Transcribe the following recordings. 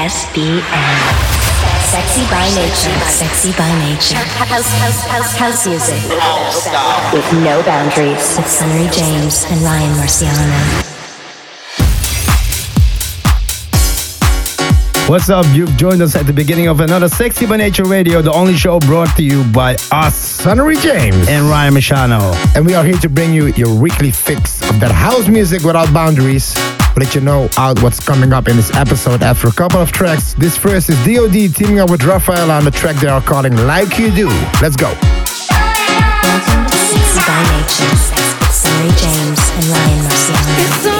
SBN. Sexy by nature. Sexy by nature. House, house, house, house music. With no boundaries. With Sunnery James and Ryan Marciano. What's up? You've joined us at the beginning of another Sexy by Nature Radio, the only show brought to you by us, Sunnery James and Ryan Marciano. And we are here to bring you your weekly fix of that house music without boundaries. We'll let you know out what's coming up in this episode after a couple of tracks. This first is DOD teaming up with Rafael on the track they are calling Like You Do. Let's go. Welcome to Sexy by Nature. Sunnery James and Ryan Marciano.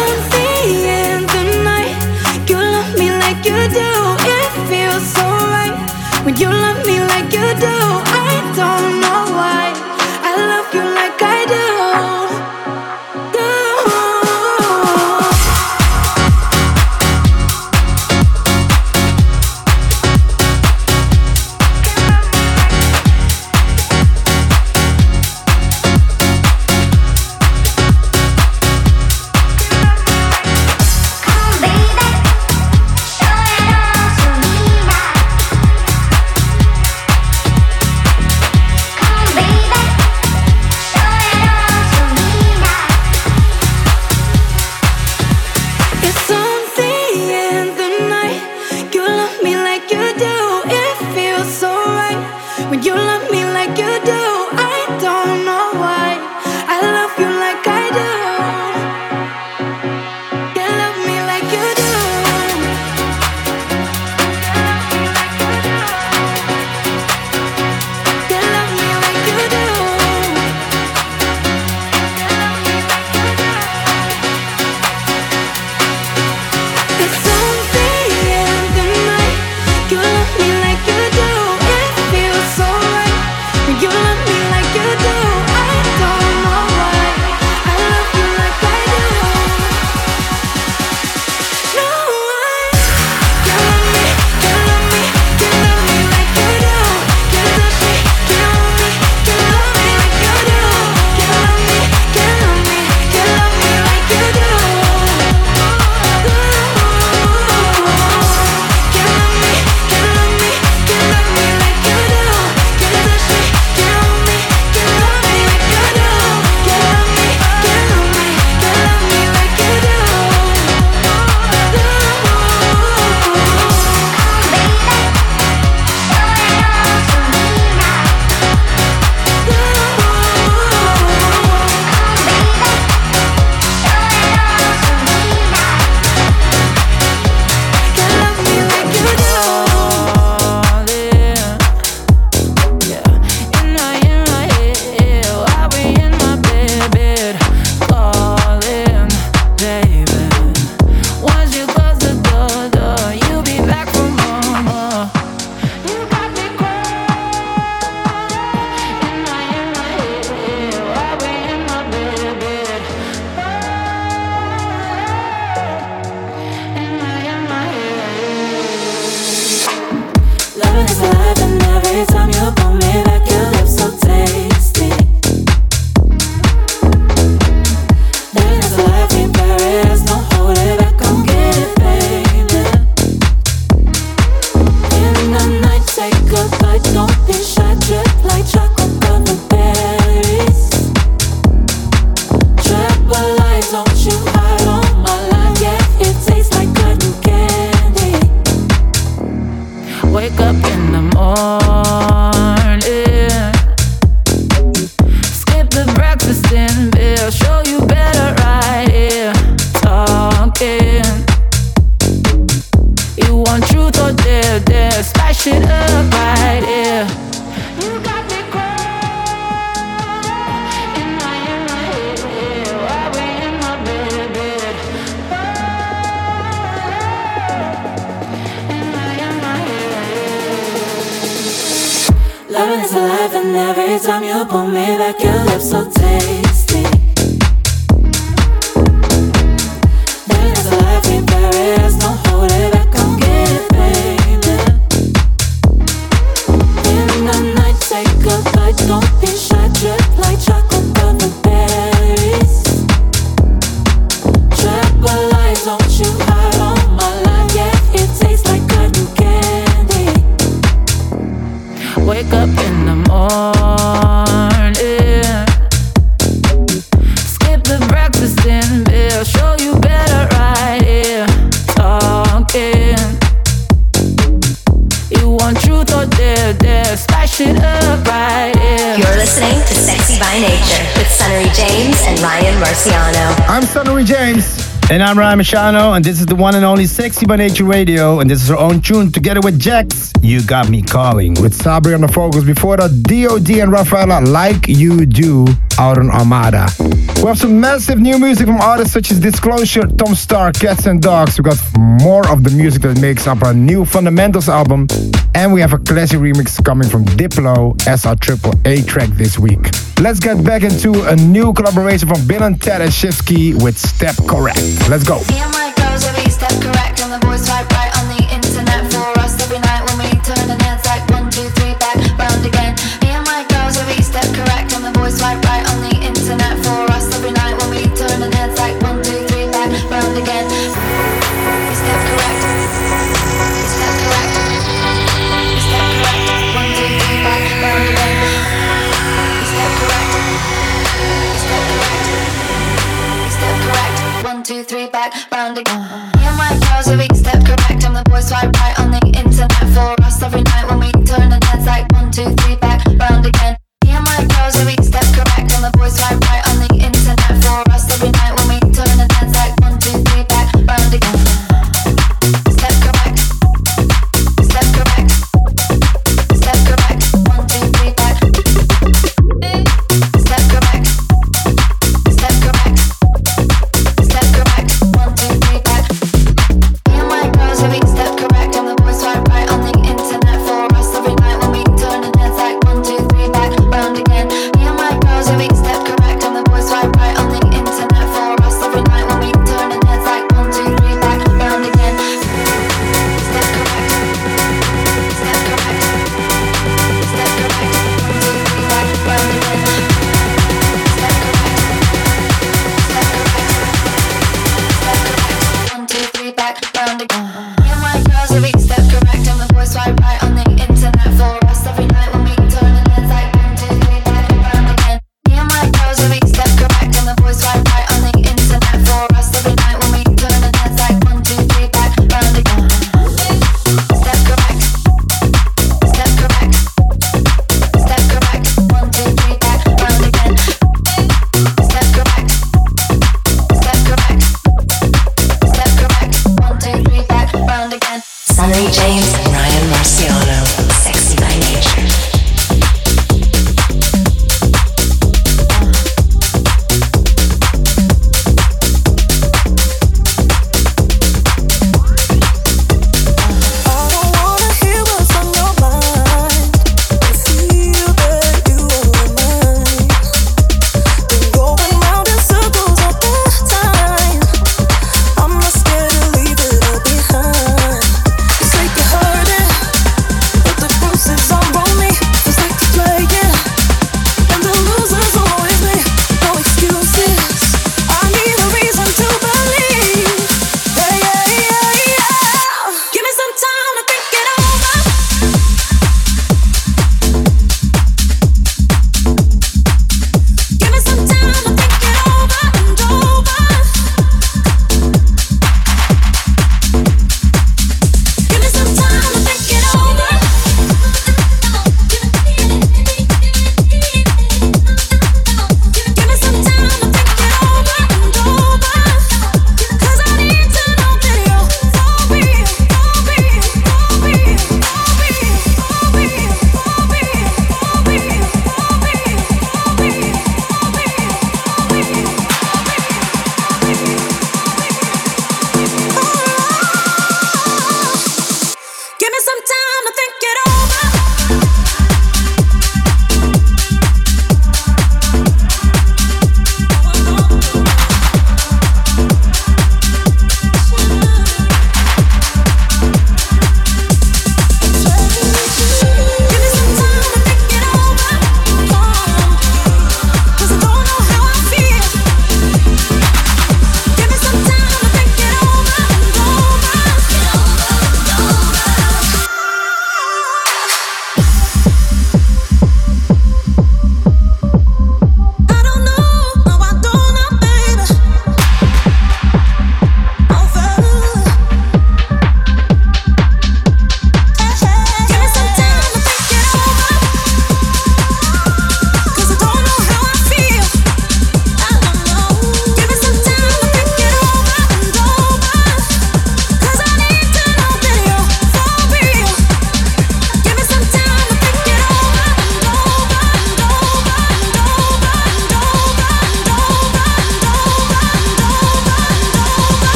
And this is the one and only Sexy by Nature Radio, and this is her own tune together with Jax. You got me calling. With Sabri on the focus, before the DOD and Rafaela, like you do out on Armada. We have some massive new music from artists such as Disclosure, Tom Starr, Cats and Dogs. We got more of the music that makes up our new Fundamentals album. And we have a classy remix coming from Diplo as our triple A track this week. Let's get back into a new collaboration from Bill and Ted with Step Correct. Let's go. to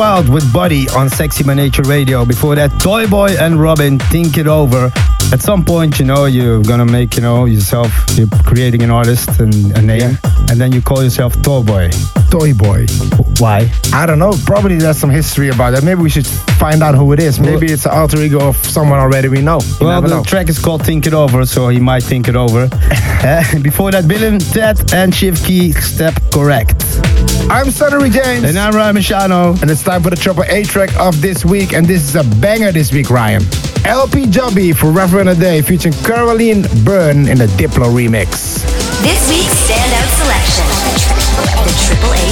Wild with Buddy on Sexy by Nature Radio. Before that, Toy Boy and Robin, Think It Over at some point, you know, you're gonna make, you know, yourself, you're creating an artist and a name, yeah. and then you call yourself Toy Boy. Toy Boy. Why? I don't know. Probably there's some history about that. Maybe we should find out who it is. Maybe well, it's an alter ego of someone already we know. You well, the know. track is called Think It Over, so he might think it over. uh, before that, Bill and Ted and Shift Key Step Correct. I'm Sunnery James. And I'm Ryan Marciano. And it's time for the Triple A track of this week. And this is a banger this week, Ryan. LP LPW Forever and a Day featuring Caroline Byrne in a Diplo remix. This week's standout selection, the Triple A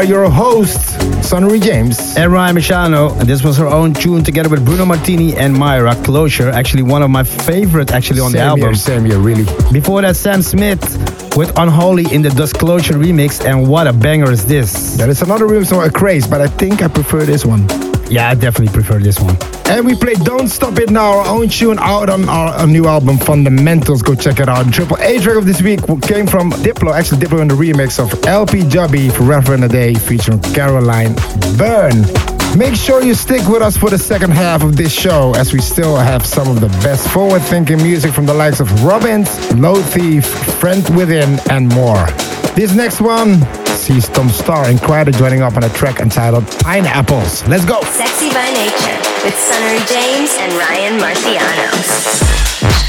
are your hosts, Sunnery James. And Ryan Marciano. And this was her own tune together with Bruno Martini and Myra, Closure. Actually, one of my favorite actually on same the album. Year, same year, really. Before that, Sam Smith with Unholy in the Disclosure remix. And what a banger is this? There is another room, so a craze, but I think I prefer this one. Yeah, I definitely prefer this one. And we played Don't Stop It Now, our own tune out on our, our new album Fundamentals. Go check it out. Triple A track of this week came from Diplo, actually Diplo in the remix of LP Giobbi Forever and a Day featuring Caroline Byrne. Make sure you stick with us for the second half of this show as we still have some of the best forward thinking music from the likes of Robbins, Low Thief, Friend Within, and more. This next one sees Tom Starr and Kryder joining up on a track entitled Pineapples. Let's go! Sexy by Nature with Sunnery James and Ryan Marciano.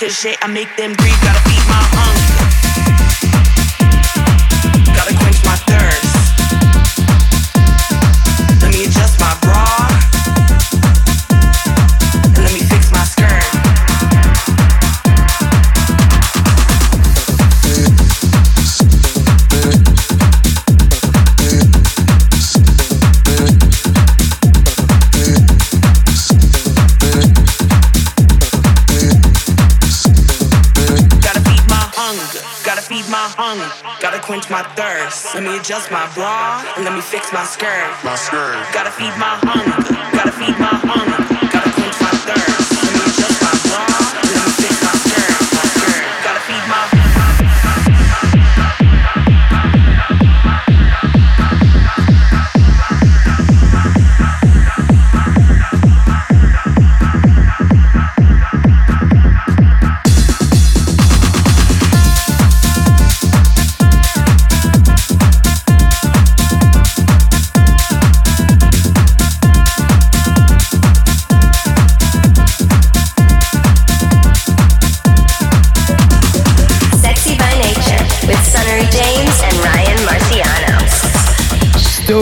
cause shit, I make them breathe. my thirst. Let me adjust my bra and let me fix my skirt. My skirt. Gotta feed my hunger. Gotta feed my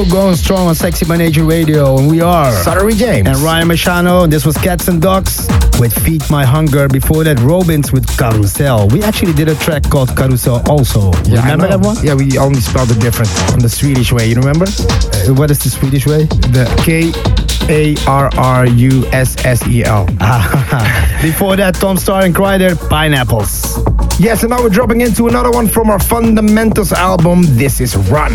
going strong on Sexy by Nature Radio, and we are Sunnery James and Ryan Marciano. And this was Cats and Dogs with Feed My Hunger. Before that, Robins with Carousel. We actually did a track called Carousel also. Yeah, remember that one? Yeah, we only spelled it different on the Swedish way. You remember? Uh, what is the Swedish way? The K a R R U S S E L. Before that, Tom Starr and Kryder, Pineapples. Yes, and now we're dropping into another one from our Fundamentals album. This is Run.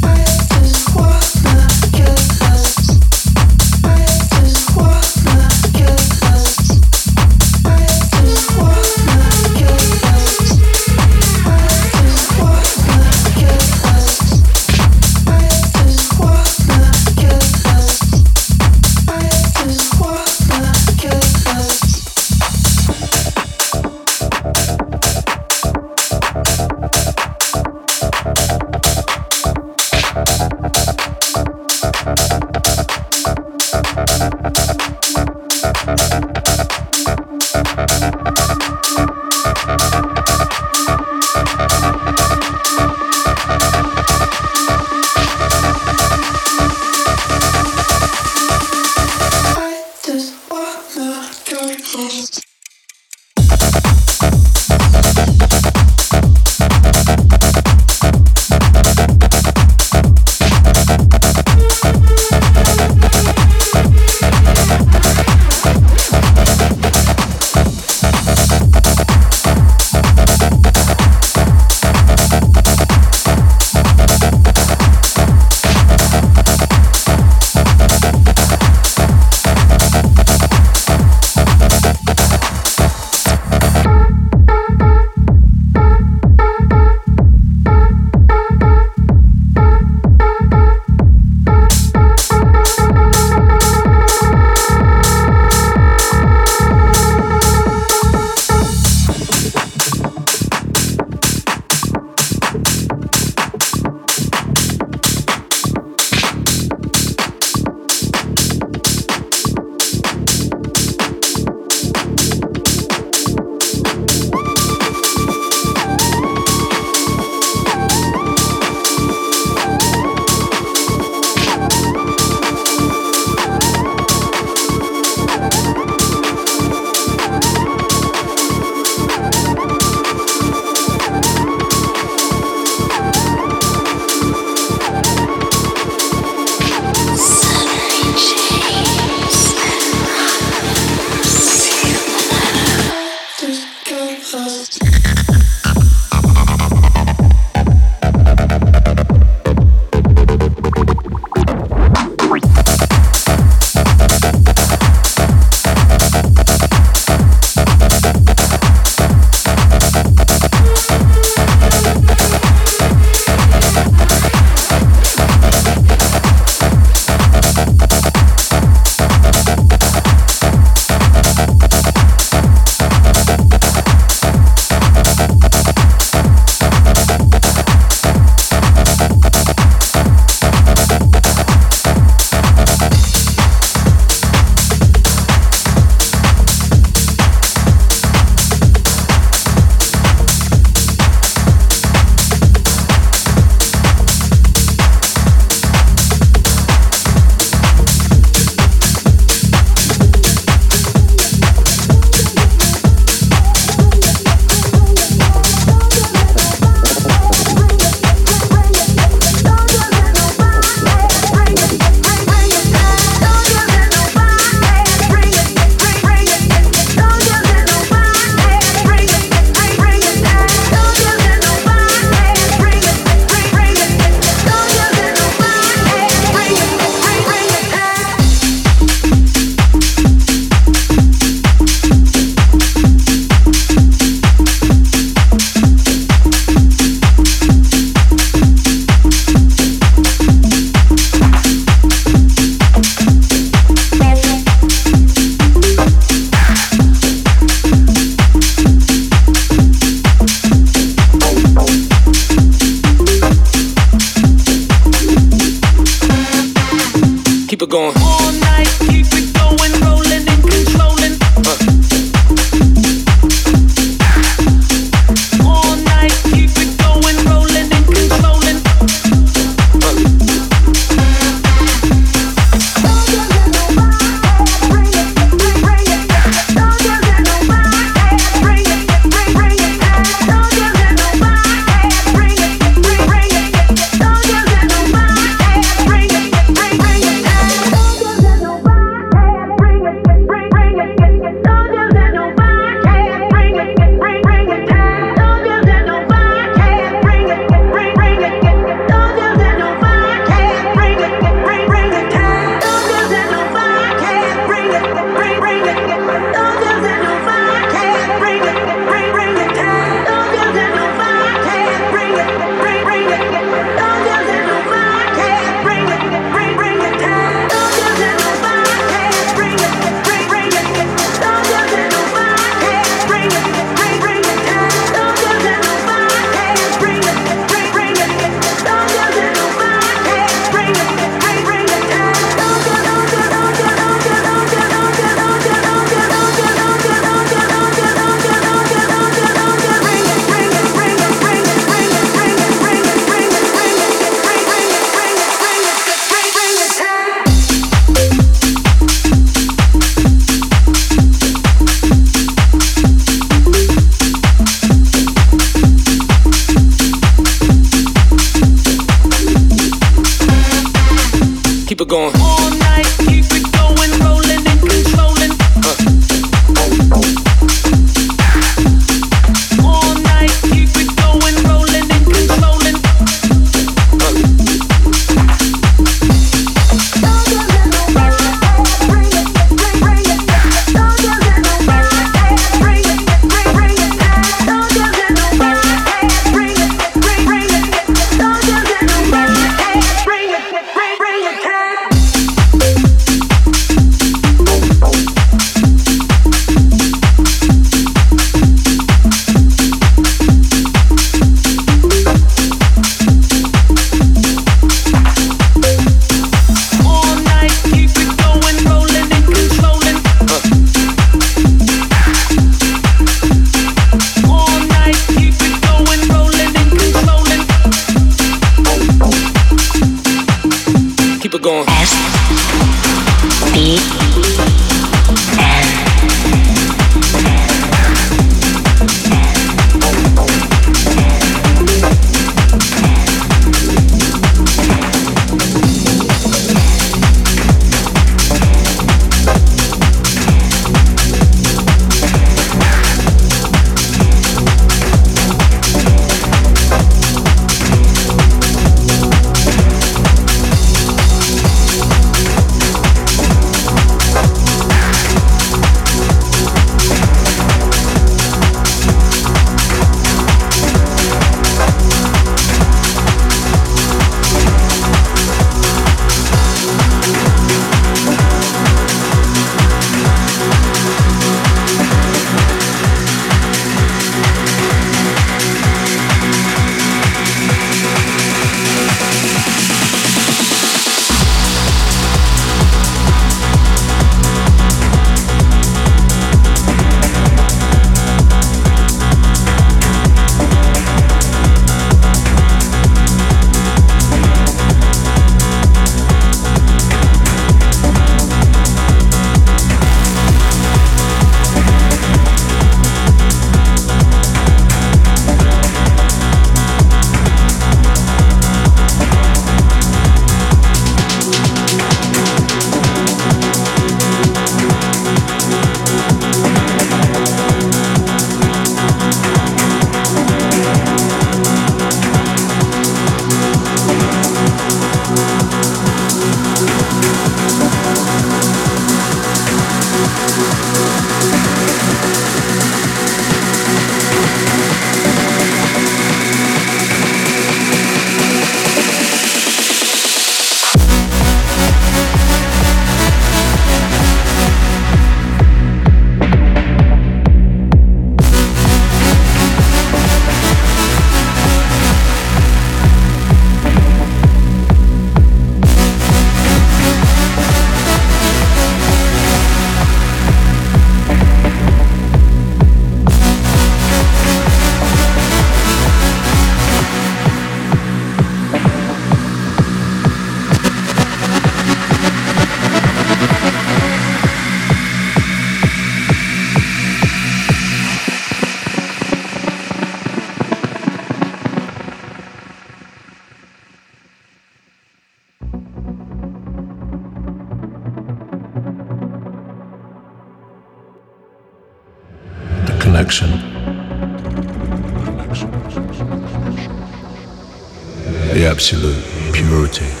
The absolute purity.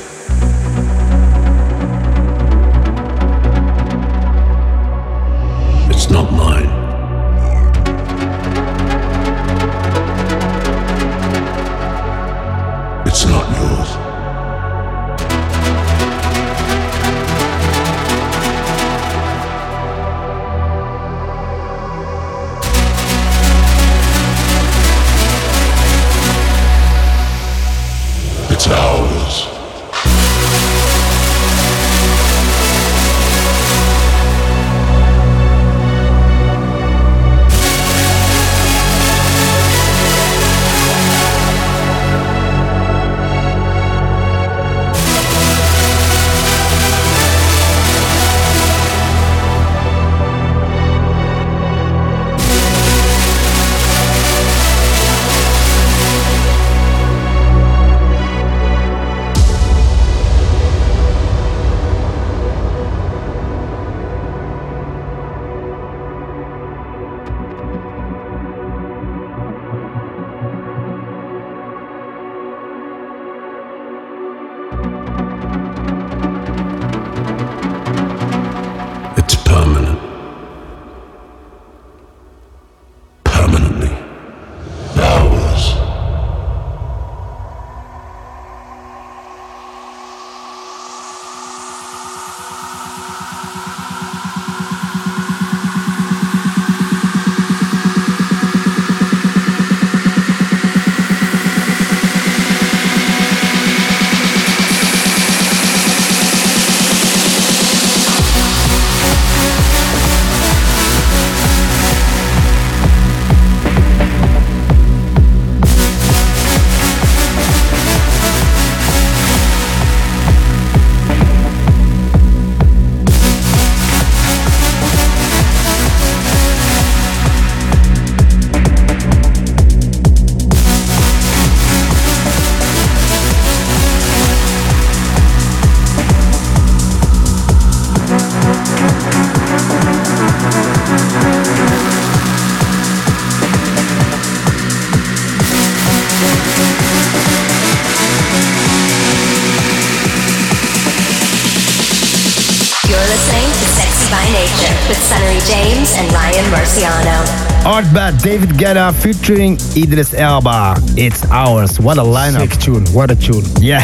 David Guetta featuring Idris Elba. It's ours. What a lineup. Sick tune. What a tune. Yeah.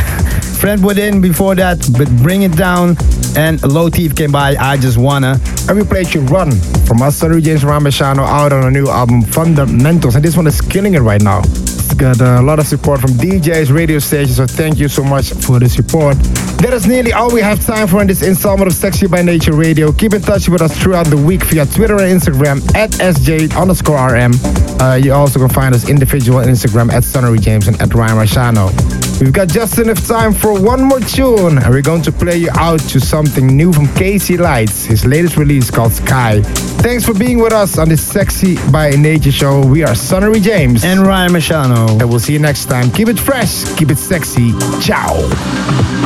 Friend Within before that, but Bring It Down. And Low Teeth came by, I Just Wanna. And we played you Run from us, Sunnery James Ryan Marciano, out on a new album, Fundamentals. And this one is killing it right now. It's got a lot of support from DJs, radio stations, so thank you so much for the support. That is nearly all we have time for in this installment of Sexy by Nature Radio. Keep in touch with us throughout the week via Twitter and Instagram at SJ underscore RM. Uh, you also can find us individual on Instagram at Sunnery James and at Ryan Marciano. We've got just enough time for one more tune, and we're going to play you out to something new from KC Lights, his latest release called Sky. Thanks for being with us on this Sexy by Nature show. We are Sunnery James. And Ryan Marciano. And we'll see you next time. Keep it fresh, keep it sexy. Ciao.